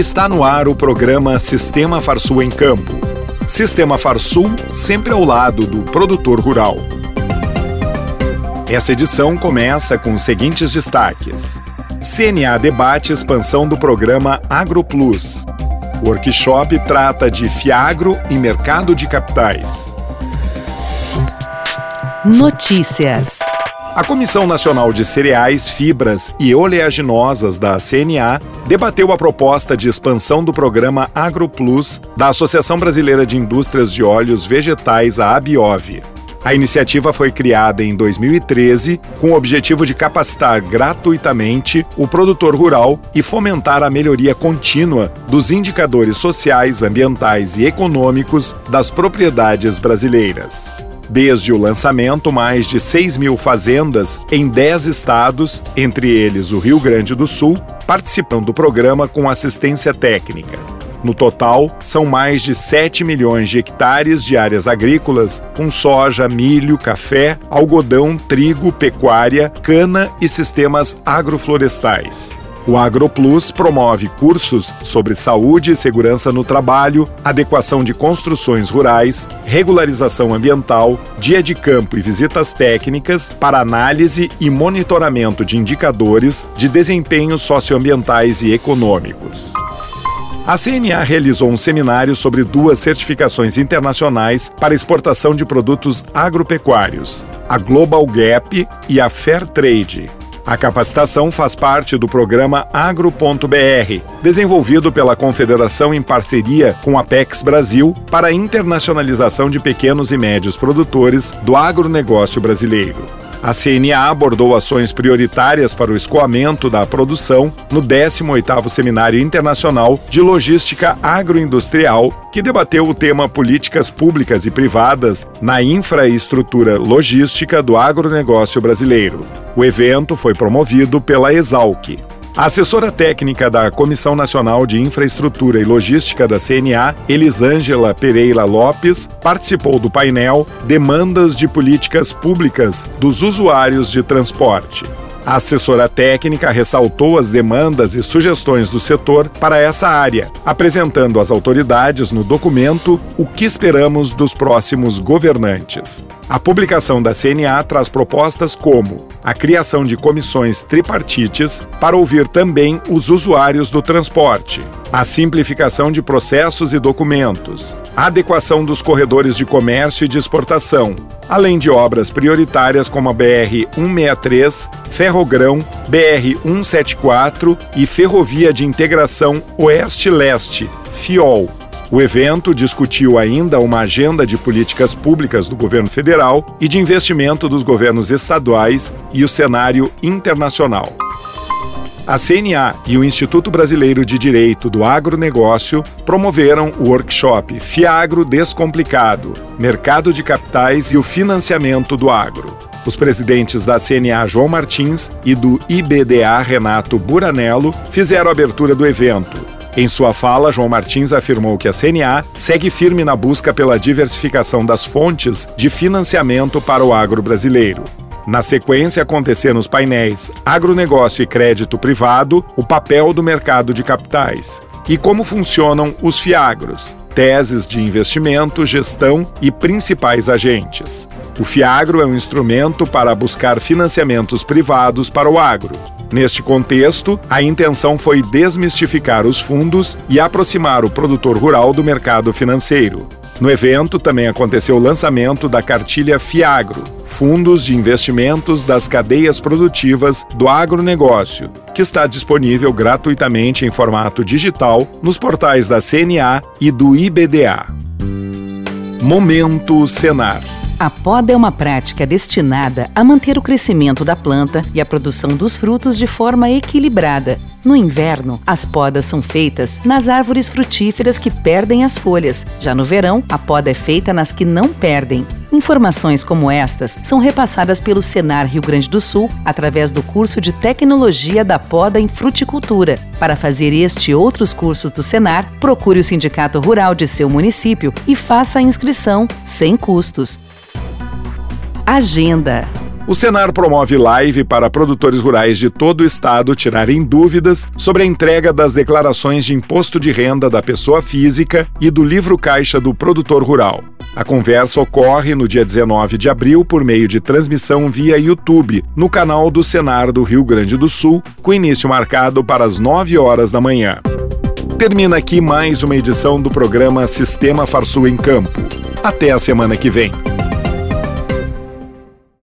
Está no ar o programa Sistema Farsul em Campo. Sistema Farsul sempre ao lado do produtor rural. Essa edição começa com os seguintes destaques. CNA debate expansão do programa AgroPlus. O workshop trata de Fiagro e mercado de capitais. Notícias. A Comissão Nacional de Cereais, Fibras e Oleaginosas da CNA debateu a proposta de expansão do programa AgroPlus da Associação Brasileira de Indústrias de Óleos Vegetais, a ABIOV. A iniciativa foi criada em 2013 com o objetivo de capacitar gratuitamente o produtor rural e fomentar a melhoria contínua dos indicadores sociais, ambientais e econômicos das propriedades brasileiras. Desde o lançamento, mais de 6 mil fazendas em 10 estados, entre eles o Rio Grande do Sul, participam do programa com assistência técnica. No total, são mais de 7 milhões de hectares de áreas agrícolas, com soja, milho, café, algodão, trigo, pecuária, cana e sistemas agroflorestais. O AgroPlus promove cursos sobre saúde e segurança no trabalho, adequação de construções rurais, regularização ambiental, dia de campo e visitas técnicas para análise e monitoramento de indicadores de desempenhos socioambientais e econômicos. A CNA realizou um seminário sobre duas certificações internacionais para exportação de produtos agropecuários, a Global Gap e a Fair Trade. A capacitação faz parte do programa Agro.br, desenvolvido pela Confederação em parceria com a Apex Brasil para a internacionalização de pequenos e médios produtores do agronegócio brasileiro. A CNA abordou ações prioritárias para o escoamento da produção no 18º Seminário Internacional de Logística Agroindustrial, que debateu o tema Políticas Públicas e Privadas na Infraestrutura Logística do Agronegócio Brasileiro. O evento foi promovido pela Exalc. A assessora técnica da Comissão Nacional de Infraestrutura e Logística da CNA, Elisângela Pereira Lopes, participou do painel Demandas de Políticas Públicas dos Usuários de Transporte. A assessora técnica ressaltou as demandas e sugestões do setor para essa área, apresentando às autoridades no documento o que esperamos dos próximos governantes. A publicação da CNA traz propostas como a criação de comissões tripartites para ouvir também os usuários do transporte, a simplificação de processos e documentos, a adequação dos corredores de comércio e de exportação, além de obras prioritárias como a BR-163, Ferrogrão, BR-174 e Ferrovia de Integração Oeste-Leste, FIOL. O evento discutiu ainda uma agenda de políticas públicas do governo federal e de investimento dos governos estaduais e o cenário internacional. A CNA e o Instituto Brasileiro de Direito do Agronegócio promoveram o workshop Fiagro Descomplicado Mercado de Capitais e o Financiamento do Agro. Os presidentes da CNA João Martins e do IBDA Renato Buranello fizeram a abertura do evento em sua fala, João Martins afirmou que a CNA segue firme na busca pela diversificação das fontes de financiamento para o agro brasileiro. Na sequência, acontecer nos painéis Agronegócio e Crédito Privado, o papel do mercado de capitais e como funcionam os FIAGROS, teses de investimento, gestão e principais agentes. O FIAGRO é um instrumento para buscar financiamentos privados para o agro. Neste contexto, a intenção foi desmistificar os fundos e aproximar o produtor rural do mercado financeiro. No evento também aconteceu o lançamento da cartilha Fiagro, Fundos de Investimentos das Cadeias Produtivas do Agronegócio, que está disponível gratuitamente em formato digital nos portais da CNA e do IBDA. Momento Senar. A poda é uma prática destinada a manter o crescimento da planta e a produção dos frutos de forma equilibrada. No inverno, as podas são feitas nas árvores frutíferas que perdem as folhas. Já no verão, a poda é feita nas que não perdem. Informações como estas são repassadas pelo Senar Rio Grande do Sul através do curso de Tecnologia da Poda em Fruticultura. Para fazer este e outros cursos do Senar, procure o sindicato rural de seu município e faça a inscrição sem custos. Agenda. O Senar promove live para produtores rurais de todo o estado tirarem dúvidas sobre a entrega das declarações de imposto de renda da pessoa física e do livro caixa do produtor rural. A conversa ocorre no dia 19 de abril por meio de transmissão via YouTube, no canal do Senar do Rio Grande do Sul, com início marcado para as 9 horas da manhã. Termina aqui mais uma edição do programa Sistema Farsul em Campo. Até a semana que vem.